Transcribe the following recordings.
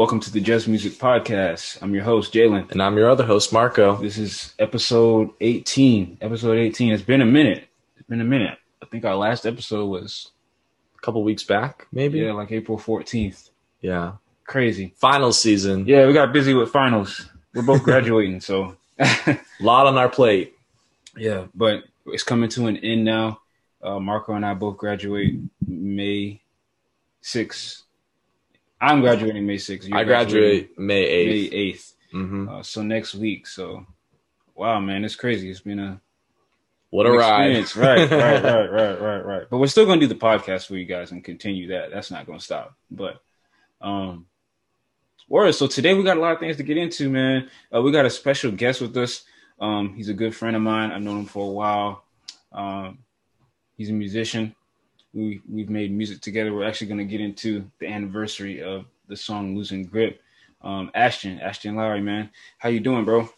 Welcome to the Just Music Podcast. I'm your host, Jalen. And I'm your other host, Marco. This is episode 18. Episode 18. It's been a minute. It's been a minute. I think our last episode was A couple weeks back, maybe? yeah, like April 14th. Yeah. Crazy. Final season. Yeah, we got busy with finals. We're both graduating, so A lot on our plate. yeah. But it's coming to an end now. Uh, Marco and I both graduate May 6th. I'm graduating May 6th. You're I graduate May 8th. May 8th. hmm Uh, so next week. So, wow, man, it's crazy. It's been a What a ride. right, right, right, right, right, right. But we're still gonna do the podcast for you guys and continue that. That's not gonna stop. But, um, word. So today we got a lot of things to get into, man. Uh, we got a special guest with us. Um, he's a good friend of mine. I've known him for a while. Um, he's a musician. We we've made music together. We're actually gonna get into the anniversary of the song "Losing Grip." Um, Ashton, Ashton Lowry, man, how you doing, bro?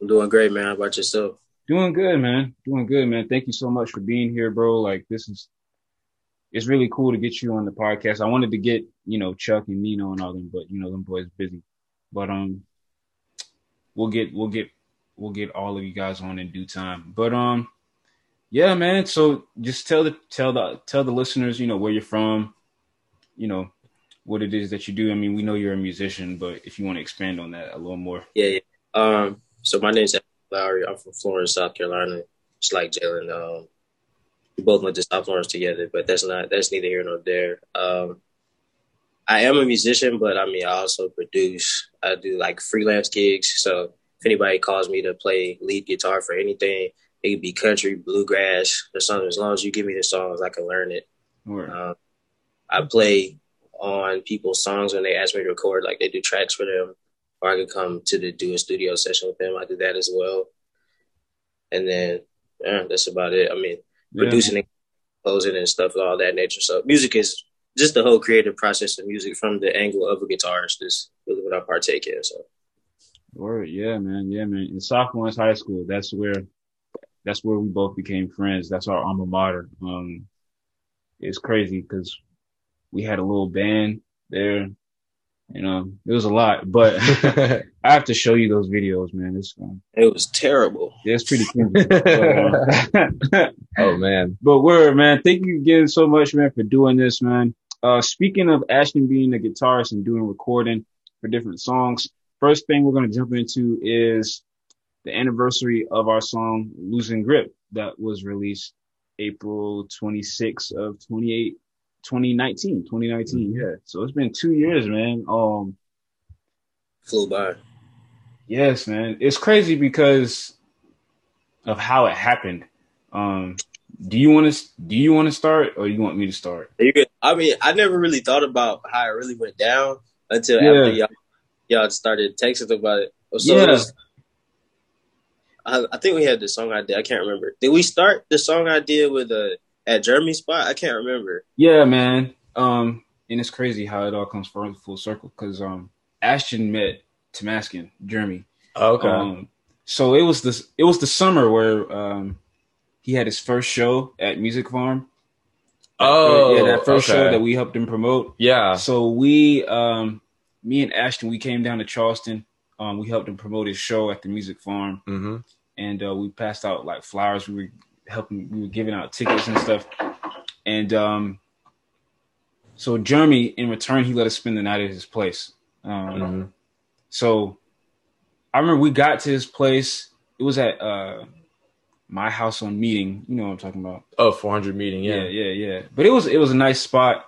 I'm doing great, man. How about yourself? Doing good, man. Doing good, man. Thank you so much for being here, bro. Like this is it's really cool to get you on the podcast. I wanted to get, you know, Chuck and Nino and all them, but you know, them boys busy. But um we'll get we'll get we'll get all of you guys on in due time. But um yeah, man. So just tell the tell the tell the listeners, you know, where you're from, you know, what it is that you do. I mean, we know you're a musician, but if you want to expand on that a little more. Yeah, yeah. Um, so my name's Lowry. I'm from Florence, South Carolina. Just like Jalen. Um, we both went to South Florence together, but that's not that's neither here nor there. Um, I am a musician, but I mean, I also produce. I do like freelance gigs. So if anybody calls me to play lead guitar for anything, it could be country, bluegrass, or something. As long as you give me the songs, I can learn it. Um, I play on people's songs when they ask me to record, like they do tracks for them, or I could come to the do a studio session with them. I do that as well. And then yeah, that's about it. I mean, yeah. producing and composing and stuff all that nature. So music is just the whole creative process of music from the angle of a guitarist is really what I partake in. So Word, yeah, man, yeah, man. In sophomore high school, that's where, that's where we both became friends. That's our alma mater. Um, it's crazy because we had a little band there. You know, it was a lot, but I have to show you those videos, man. It's um, it was terrible. yeah, it's pretty cool. but, uh, oh, man. but word, man, thank you again so much, man, for doing this, man. Uh, speaking of Ashton being a guitarist and doing recording for different songs, first thing we're going to jump into is the anniversary of our song Losing Grip that was released April 26th of 28, 2019, 2019. Mhm. Yeah. So it's been two years, man. Um, Flew by. Yes, man. It's crazy because of how it happened. Um, do you want to do you want to start or you want me to start? I mean, I never really thought about how it really went down until Yeah. after y'all, y'all started texting about it. So Yeah. it was- I, I think we had the song idea. I can't remember. Did we start the song idea with a at Jeremy's spot? I can't remember. Yeah, man. Um, and it's crazy how it all comes full full circle because um, Ashton met Tamaskin, Jeremy. Okay. Um, so it was this it was the summer where um he had his first show at Music Farm. oh, yeah, that first okay. show that we helped him promote. Yeah. So we, um, me and Ashton, we came down to Charleston. Um, we helped him promote his show at the Music Farm, hmm and uh, we passed out like flowers. We were helping, we were giving out tickets and stuff. And um, so Jeremy, in return, he let us spend the night at his place. Um, hmm So I remember we got to his place. It was at uh, my house on meeting. You know what I'm talking about? Oh, 400 meeting. yeah, Yeah. yeah, yeah. But it was it was a nice spot,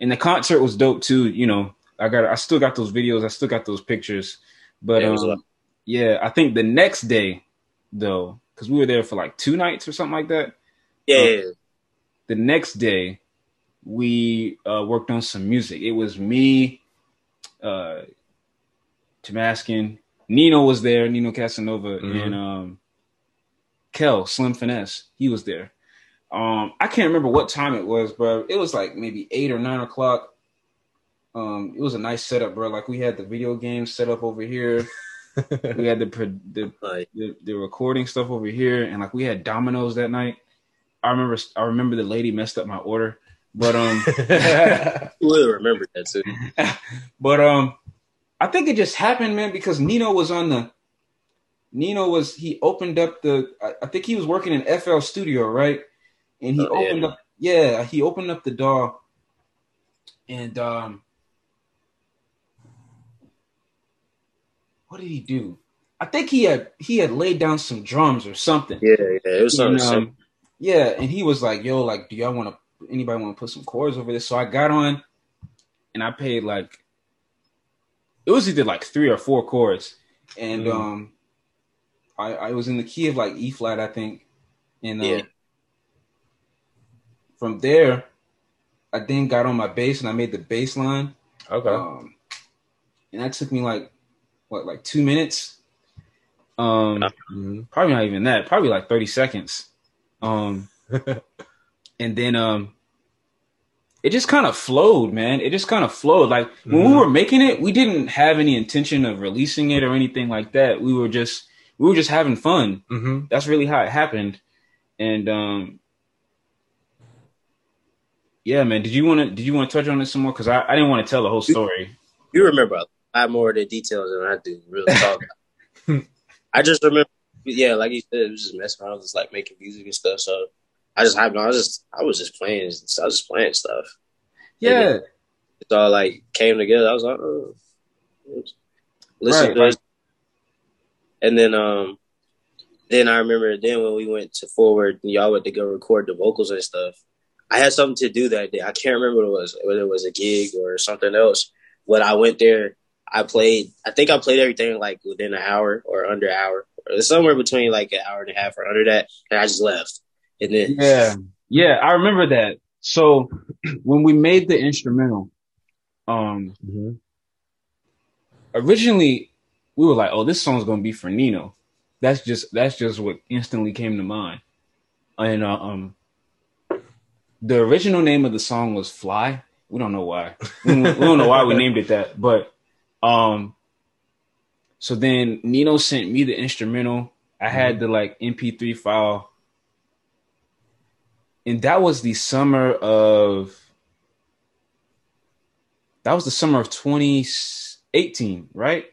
and the concert was dope too. You know, I got I still got those videos, I still got those pictures. But Yeah, it was a um, yeah, I think the next day though, because we were there for like two nights or something like that. Yeah, yeah, yeah. The next day, we uh, worked on some music. It was me, uh, Tamaskin, Nino was there, Nino Casanova, Mhm. and um, Kel Slim Finesse. He was there. Um, I can't remember what time it was, but It was like maybe eight or nine o'clock. Um, it was a nice setup, bro. Like we had the video game set up over here. we had the the, the the recording stuff over here, and like we had Domino's that night. I remember I remember the lady messed up my order. But um, We'll remember that too. but um, I think it just happened, man, because Nino was on the. Nino was he opened up the. I, I think he was working in FL Studio, right? And he Oh, yeah. opened up. Yeah, he opened up the door, and um, what did he do? I think he had he had laid down some drums or something. Yeah, yeah, it was something And, um, yeah, and he was like, "Yo, like, do y'all want to? Anybody want to put some chords over this?" So I got on, and I paid like, it was either like three or four chords, and Mhm. um, I I was in the key of like E flat, I think, and uh, Yeah. from there, I then got on my bass and I made the bass line, okay. um, and that took me like what like two minutes. Um, Mhm. probably not even that. Probably like 30 seconds. Um and then um it just kind of flowed man. It just kind of flowed. Like when we Mhm. were making it we didn't have any intention of releasing it or anything like that. We were just we were just having fun. Mhm. that's really how it happened. And um yeah man did you want to did you want to touch on this some more? Because I, I didn't want to tell the whole story. You remember a lot more of the details than I do. Real talk. I just remember, yeah, like you said, it was just messing around, just like making music and stuff. So I just happened. I was just, I was just playing. I was just playing stuff. yeah It's all like came together. I was like, oh, listen Right, to right. And then, um, then I remember then when we went to forward, and y'all went to go record the vocals and stuff. I had something to do that day. I can't remember what it was, whether it was a gig or something else. When I went there, I played. I think I played everything like within an hour or under an hour, or somewhere between like an hour and a half or under that, and I just left. And then Yeah, yeah, I remember that. So when we made the instrumental, um, Mhm. originally we were like, "Oh, this song's gonna be for Nino." That's just that's just what instantly came to mind. And uh, um, the original name of the song was "Fly." We don't know why. We we don't know why we named it that, but um, so then Nino sent me the instrumental. I had the like MP3 file and that was the summer of that was the summer of 2018 right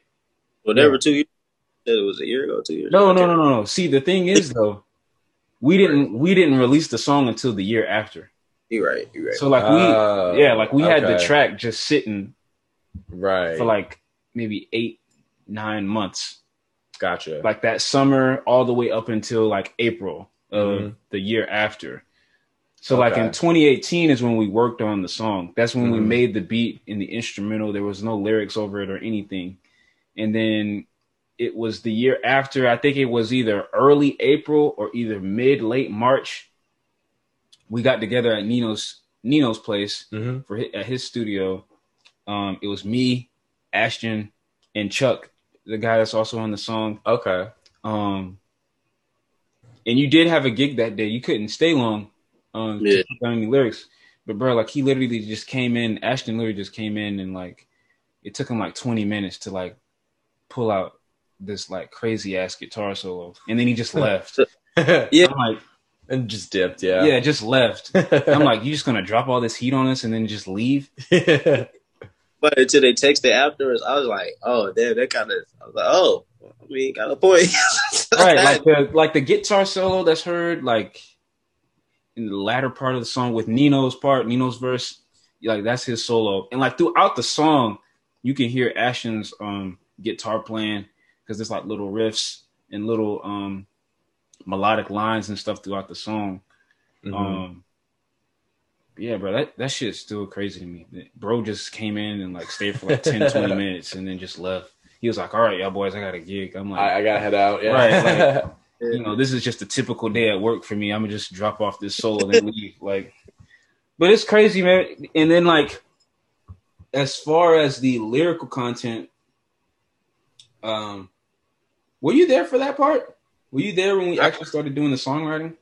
whatever two years. It was a year ago, two years. no ago. no no no no see the thing is though we didn't we didn't release the song until the year after You're right. You're right. so like we Oh, yeah like we had the track just sitting Right. for like maybe eight nine months gotcha. like that summer all the way up until like April of Mhm. the year after. So like in 2018 is when we worked on the song. That's when we Mhm. made the beat in the instrumental. There was no lyrics over it or anything. And then it was the year after. I think it was either early April or either mid late March. We got together at Nino's Nino's place Mhm. for at his studio. Um, it was me, Ashton, and Chuck, the guy that's also on the song. Okay. Um, and you did have a gig that day. You couldn't stay long. Um, Yeah. any lyrics, but bro, like he literally just came in. Ashton literally just came in and like it took him like 20 minutes to like pull out this like crazy ass guitar solo, and then he just left. Yeah. I'm like, and just dipped. yeah, Yeah. just left. I'm like, you just gonna drop all this heat on us and then just leave? But until they texted afterwards, I was like, oh, damn, that kind of, I was like, oh, I mean, got a point. right like the like the guitar solo that's heard like in the latter part of the song with nino's part nino's verse like that's his solo and like throughout the song you can hear ashton's um guitar playing because there's like little riffs and little um melodic lines and stuff throughout the song Mhm. um yeah bro that, that shit's still crazy to me bro just came in and like stayed for like 10 20 minutes and then just left he was like all right y'all boys i got a gig i'm like I, I gotta head out. Yeah. Right, like- you know, this is just a typical day at work for me. I'm gonna just drop off this solo and then leave. Like, but it's crazy, man. And then like, as far as the lyrical content, um, were you there for that part? Were you there when we actually started doing the songwriting?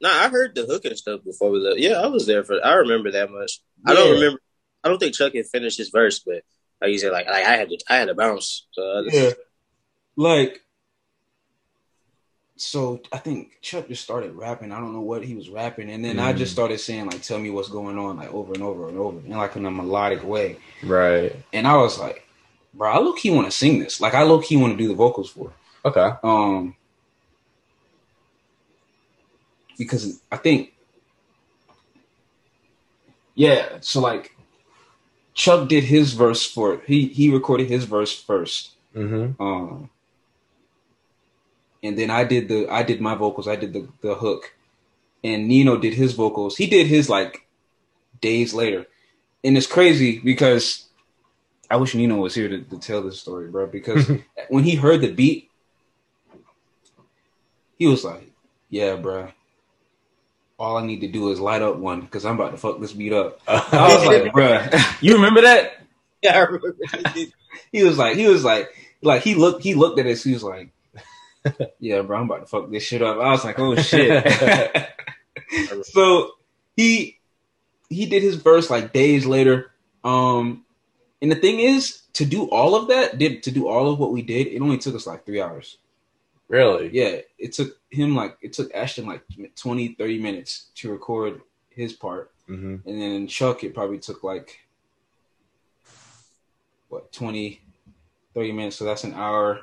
Nah, I heard the hook and stuff before we left. Yeah, I was there for. I remember that much. I don't remember. I don't think Chuck had finished his verse, but like you said, like, like I had to, I had to bounce. So I just, Yeah. Like, so I think Chuck just started rapping. I don't know what he was rapping, and then I just Mm. started saying like, "Tell me what's going on," like over and over and over, in like in a melodic way. Right. And I was like, "Bro, I low key want to sing this. Like, I low key want to do the vocals for." it. Okay. Um, because I think, yeah. So like, Chuck did his verse for. He he recorded his verse first. Mm-hmm. Um, and then I did the I did my vocals. I did the the hook, and Nino did his vocals. He did his like days later, and it's crazy because I wish Nino was here to, to tell this story, bro. Because when he heard the beat, he was like, "Yeah, bro." All I need to do is light up one because I'm about to fuck this beat up. I was like, bruh, you remember that? Yeah, I remember. he was like, he was like, like he looked, he looked at us. He was like, "Yeah, bro, I'm about to fuck this shit up." I was like, "Oh shit!" so he he did his verse like days later. Um, and the thing is, to do all of that, did to do all of what we did, it only took us like three hours. Really? Yeah, it took him like it took Ashton like 20, 30 minutes to record his part. Mm-hmm. And then Chuck, it probably took like what 20, 30 minutes. So that's an hour.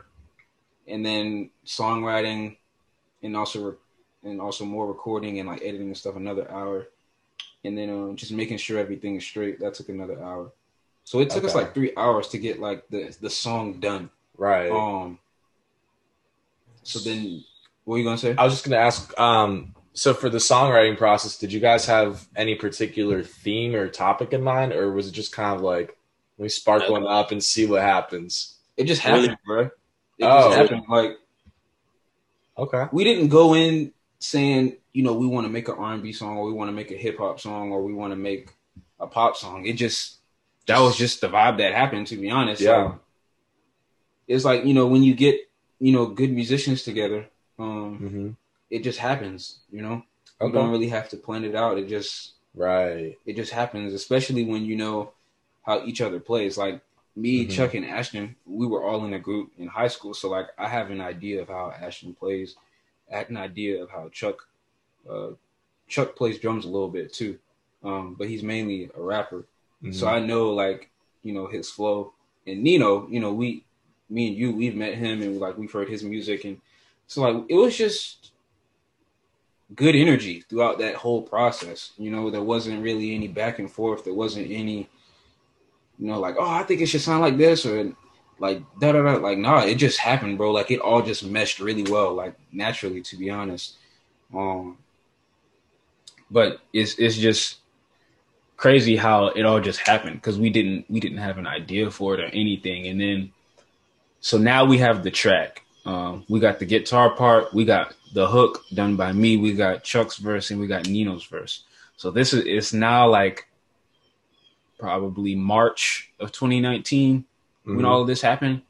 And then songwriting, and also re- and also more recording and like editing and stuff another hour. And then um, just making sure everything is straight. That took another hour. So it took us like three hours to get like the the song done. Right. Um. So then, what were you gonna say? I was just gonna ask. Um, so for the songwriting process, did you guys have any particular theme or topic in mind, or was it just kind of like we spark one up and see what happens? It just Really? happened, bro. It Oh. just happened. Like Okay. we didn't go in saying, you know, we want to make an R and B song or we want to make a hip hop song or we want to make a pop song. It just that was just the vibe that happened. To be honest, Yeah. Like, it's like you know when you get you know good musicians together, um, Mm-hmm. it just happens. You know, you don't really have to plan it out. It just Right. it just happens, especially when you know how each other plays. Like me, Mhm. Chuck, and Ashton, we were all in a group in high school, so like I have an idea of how Ashton plays, I had an idea of how Chuck, uh, Chuck plays drums a little bit too, um, but he's mainly a rapper. So Mhm. I know like you know his flow, and Nino, you know we, me and you, we've met him and like we've heard his music, and so like it was just good energy throughout that whole process. You know, there wasn't really any back and forth. There wasn't any, you know, like oh I think it should sound like this or like da da da. Like nah, it just happened, bro. Like it all just meshed really well, like naturally, to be honest. Um, but it's it's just crazy how it all just happened because we didn't we didn't have an idea for it or anything and then so now we have the track um we got the guitar part we got the hook done by me we got chuck's verse and we got nino's verse so this is it's now like probably march of 2019 when Mhm. all of this happened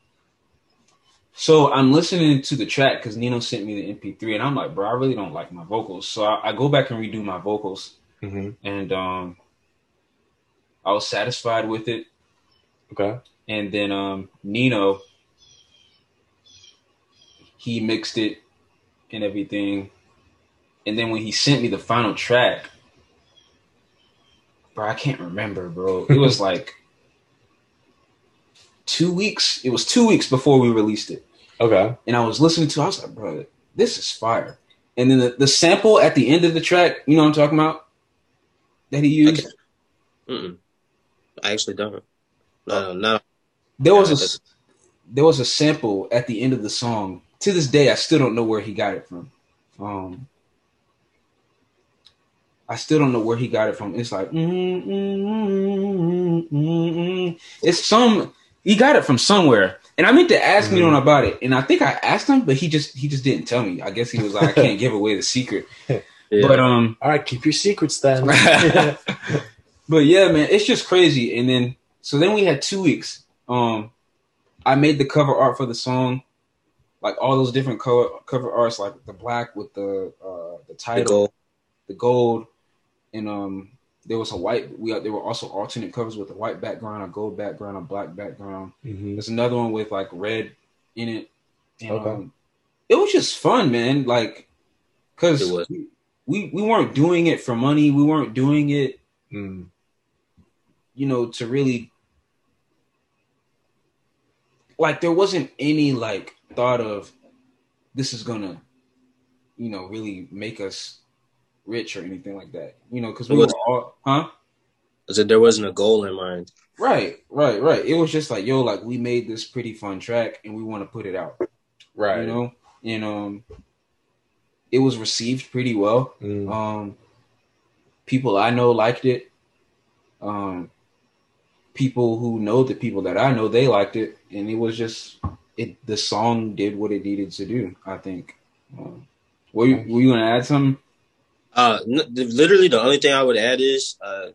so i'm listening to the track because nino sent me the mp3 and i'm like bro i really don't like my vocals so i, I go back and redo my vocals Mhm. and um I was satisfied with it. Okay. And then um Nino he mixed it and everything. And then when he sent me the final track, bro, I can't remember, bro. It was like two weeks. It was two weeks before we released it. Okay. And I was listening to it, I was like, bro, this is fire. And then the, the sample at the end of the track, you know what I'm talking about? That he used. Mm-mm. I actually don't. No, no. There was a there was a sample at the end of the song. To this day, I still don't know where he got it from. Um, I still don't know where he got it from. It's like mm, mm, mm, mm, mm. it's some he got it from somewhere. And I meant to ask Mhm. Nino about it, and I think I asked him, but he just he just didn't tell me. I guess he was like, I can't give away the secret. Yeah. But um, All right. Keep your secrets then. But yeah, man, it's just crazy. And then so then we had two weeks. Um, I made the cover art for the song, like all those different cover cover arts, like the black with the uh the the title, the gold, and um there was a white. We there were also alternate covers with a white background, a gold background, a black background. Mhm. There's another one with like red in it. And, Okay. um, it was just fun, man. Like, cause It was. we, we we weren't doing it for money. We weren't doing it, Mm. you know, to really like there wasn't any like thought of this is gonna, you know, really make us rich or anything like that. You know, because we It were was- all, huh? So there wasn't a goal in mind. Right, right, right. It was just like, yo, like we made this pretty fun track and we want to put it out. Right. You know, and um, it was received pretty well. Mm. Um, people I know liked it. Um, people who know the people that I know they liked it, and it was just it. The song did what it needed to do. I think. Um, were you were you gonna add something? Uh, n- literally the only thing I would add is uh,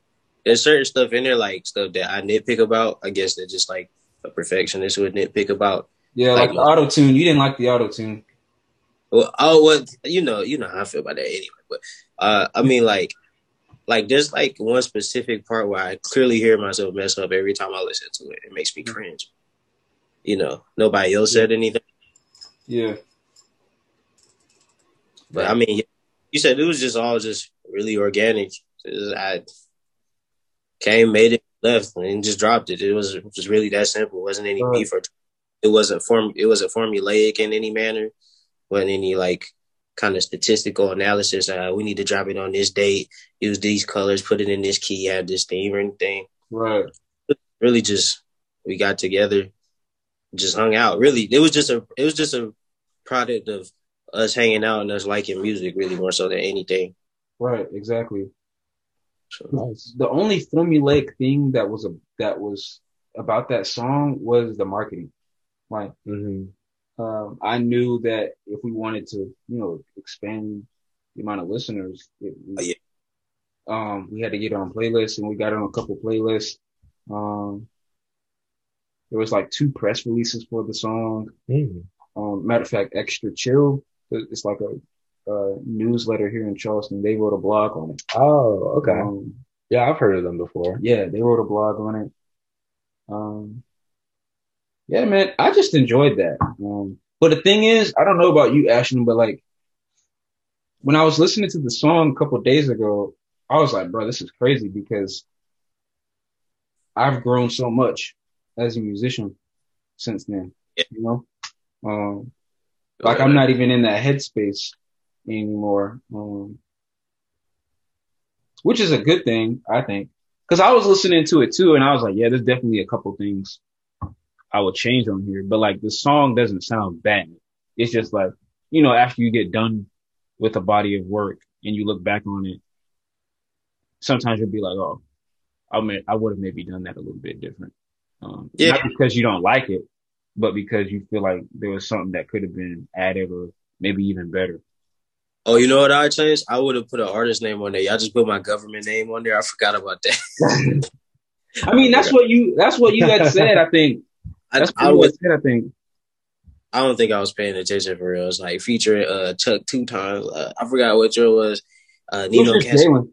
there's certain stuff in there like stuff that I nitpick about. I guess that just like a perfectionist would nitpick about. Yeah, like Like- the auto tune. You didn't like the auto tune. Well, oh, well, you know, you know how I feel about that anyway. But uh, I mean, like, like there's like one specific part where I clearly hear myself mess up every time I listen to it. It makes me mm. cringe. You know, nobody else said anything, Yeah, but I mean, you said it was just all just really organic. Just- I came, made it, left, and just dropped it. It was just really that simple. It wasn't any beef or it wasn't form. It wasn't formulaic in any manner. wasn't any like kind of statistical analysis. Uh, we need to drop it on this date. Use these colors. Put it in this key. Have this theme or anything. right. Really, just we got together, just hung out. Really, it was just a. It was just a product of us hanging out and us liking music. Really, more so than anything. Right, exactly. Nice. The only formulaic thing that was a that was about that song was the marketing. Like, hmm um, I knew that if we wanted to, you know, expand the amount of listeners, it, Oh, yeah. um, we had to get on playlists, and we got on a couple playlists. Um, there was like two press releases for the song. Mm. Um, matter of fact, Extra Chill, it's like a, a newsletter here in Charleston. They wrote a blog on it. Oh, okay. Um, yeah, I've heard of them before. yeah, they wrote a blog on it. Um, yeah, man, I just enjoyed that. Um, but the thing is, I don't know about you, Ashton, but like when I was listening to the song a couple of days ago, I was like, bro, this is crazy because I've grown so much as a musician since then. Yeah. You know, um, like I'm not even in that headspace anymore. Um, which is a good thing, I think. Cause I was listening to it too and I was like, yeah, there's definitely a couple things I would change on here, but like the song doesn't sound bad. It's just like, you know, after you get done with a body of work and you look back on it, sometimes you'll be like, oh, I mean, I would have maybe done that a little bit different. Um, Yeah. not because you don't like it, but because you feel like there was something that could have been added or maybe even better. Oh, you know what I changed? I would have put an artist name on there. Y'all just put my government name on there. I forgot about that. I mean, that's what you, that's what you had said, I think. I, That's I what was. said, I think. I don't think I was paying attention for real. It's like featuring uh Chuck two times. Uh, I forgot what your was. Uh, Nino Who's your Cass. Jalen?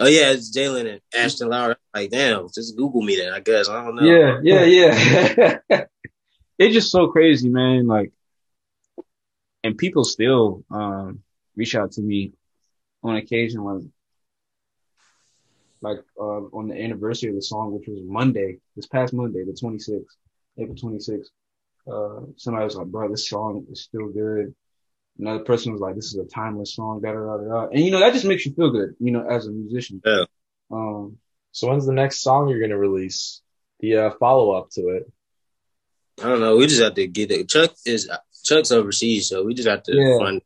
Oh yeah, it's Jalen and Ashton Lowry. Like damn, just Google me then. I guess I don't know. Yeah, yeah, yeah. it's just so crazy, man. Like, and people still um reach out to me on occasion when, like, uh, on the anniversary of the song, which was Monday, this past Monday, the 26th, April 26th. Uh, somebody was like, "Bro, this song is still good." Another person was like, "This is a timeless song." Da da da da. da. And you know that just makes you feel good, you know, as a musician. Yeah. Um, So when's the next song you're gonna release? The uh, follow up to it. I don't know. We just have to get it. Chuck is Chuck's overseas, so we just have to Yeah. find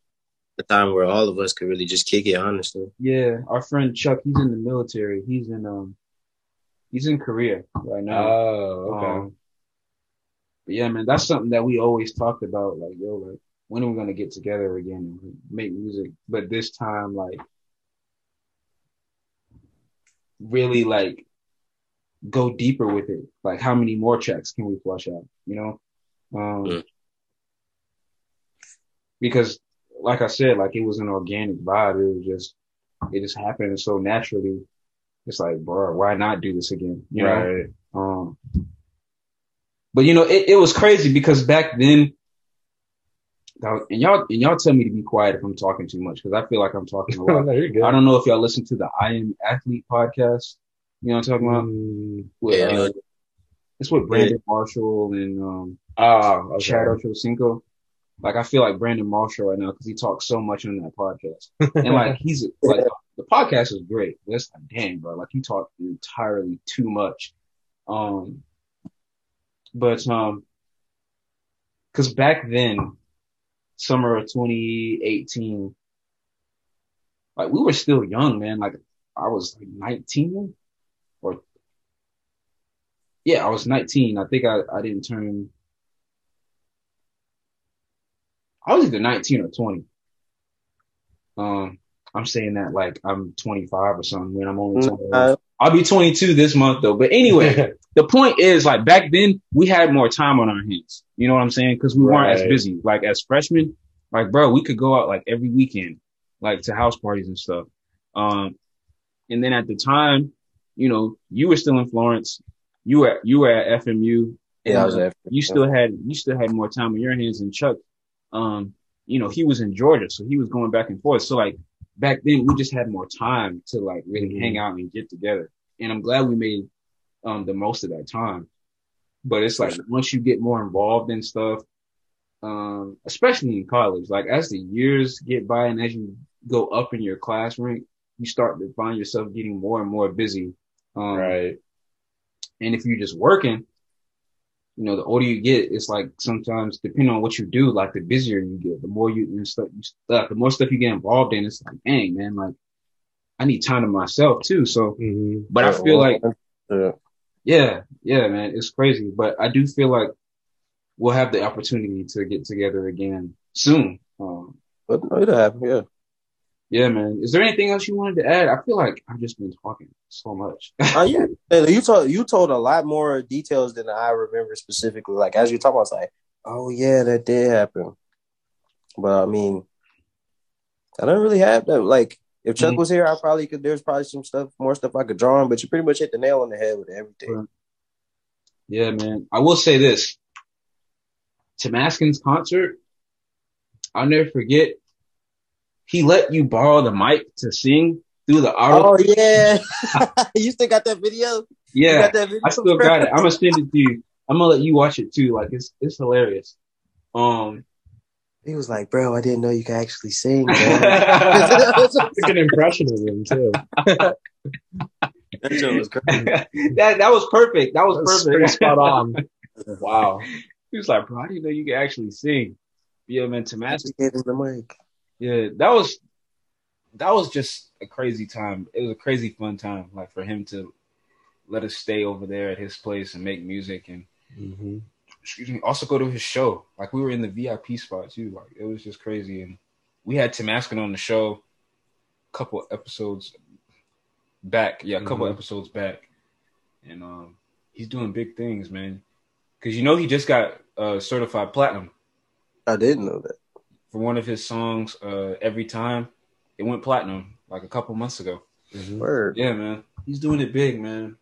a time where all of us could really just kick it. Honestly, Yeah, our friend Chuck, he's in the military. He's in um he's in Korea right now. Oh, okay. Um, but yeah, man, that's something that we always talked about. Like, yo, like when are we gonna get together again and make music? But this time, like, really like go deeper with it. Like, how many more tracks can we flush out? You know, um, Mm. because like I said, like it was an organic vibe. It was just it just happened so naturally. It's like, bro, why not do this again? You know. right. Um, but you know, it, it was crazy because back then, and y'all and y'all tell me to be quiet if I'm talking too much because I feel like I'm talking a lot. no. I don't know if y'all listen to the I Am Athlete podcast. You know what I'm talking about? Mm, With, Yeah, uh, it's with Brandon Marshall and um, ah, okay. Chad Ochocinco. Like I feel like Brandon Marshall right now because he talks so much on that podcast, and like he's like the podcast is great. That's like dang, bro. Like he talk entirely too much. Um, but um, because back then, summer of 2018, like we were still young, man. Like I was like 19 or yeah, I was 19. I think I, I didn't turn. I was either 19 or 20. Um, I'm saying that like I'm 25 or something when I'm only 20. Uh, I'll be 22 this month though. But anyway, the point is like back then we had more time on our hands. You know what I'm saying? Cause we weren't as busy. Like as freshmen, like bro, we could go out like every weekend, like to house parties and stuff. Um, and then at the time, you know, you were still in Florence. You were, you were at FMU. yeah, I was and, uh, there. You still had, you still had more time on your hands than Chuck. Um, you know, he was in Georgia, so he was going back and forth. So like back then we just had more time to like really Mhm. hang out and get together. And I'm glad we made um the most of that time. But it's like once you get more involved in stuff, um, especially in college, like as the years get by and as you go up in your class rank, you start to find yourself getting more and more busy. Um, right. and if you're just working, you know, the older you get, it's like sometimes depending on what you do, like the busier you get, the more you and stuff, you stuff, the more stuff you get involved in, it's like, dang, man, like I need time to myself too. So, Mhm. but I feel like, Yeah. Yeah, yeah, man, it's crazy, but I do feel like we'll have the opportunity to get together again soon. Um, But it'll happen. Yeah. yeah, man. Is there anything else you wanted to add? I feel like I've just been talking so much. Oh yeah. You told you told a lot more details than I remember specifically. Like as you talking, I was like, oh yeah, that did happen. But I mean, I don't really have that. Like if Chuck Mhm. was here, I probably could. There's probably some stuff, more stuff I could draw on. But you pretty much hit the nail on the head with everything. Yeah, man. I will say this. Tamaskin's concert, I'll never forget. He let you borrow the mic to sing through the auto. Oh yeah, you still got that video? Yeah, that video? I still got it. I'm gonna send it to you. I'm gonna let you watch it too. Like it's it's hilarious. Um, He was like, "Bro, I didn't know you could actually sing." Man. It's a good impression of him too. that joke was crazy. that that was perfect. That was That's perfect. spot on. Wow. he was like, bro, I didn't know you could actually sing. Yeah, man, Tamaskin. Gave him the mic. Yeah, that was that was just a crazy time. It was a crazy fun time, like for him to let us stay over there at his place and make music and hmm excuse me, also go to his show. Like we were in the VIP spot too. Like it was just crazy. And we had Tamaskin on the show a couple episodes back. Yeah, a couple Mhm. episodes back. And um he's doing big things, man. Cause you know he just got uh certified platinum I didn't know that. for one of his songs, uh Every Time. It went platinum like a couple months ago. hmm Word. Yeah, man. He's doing it big, man.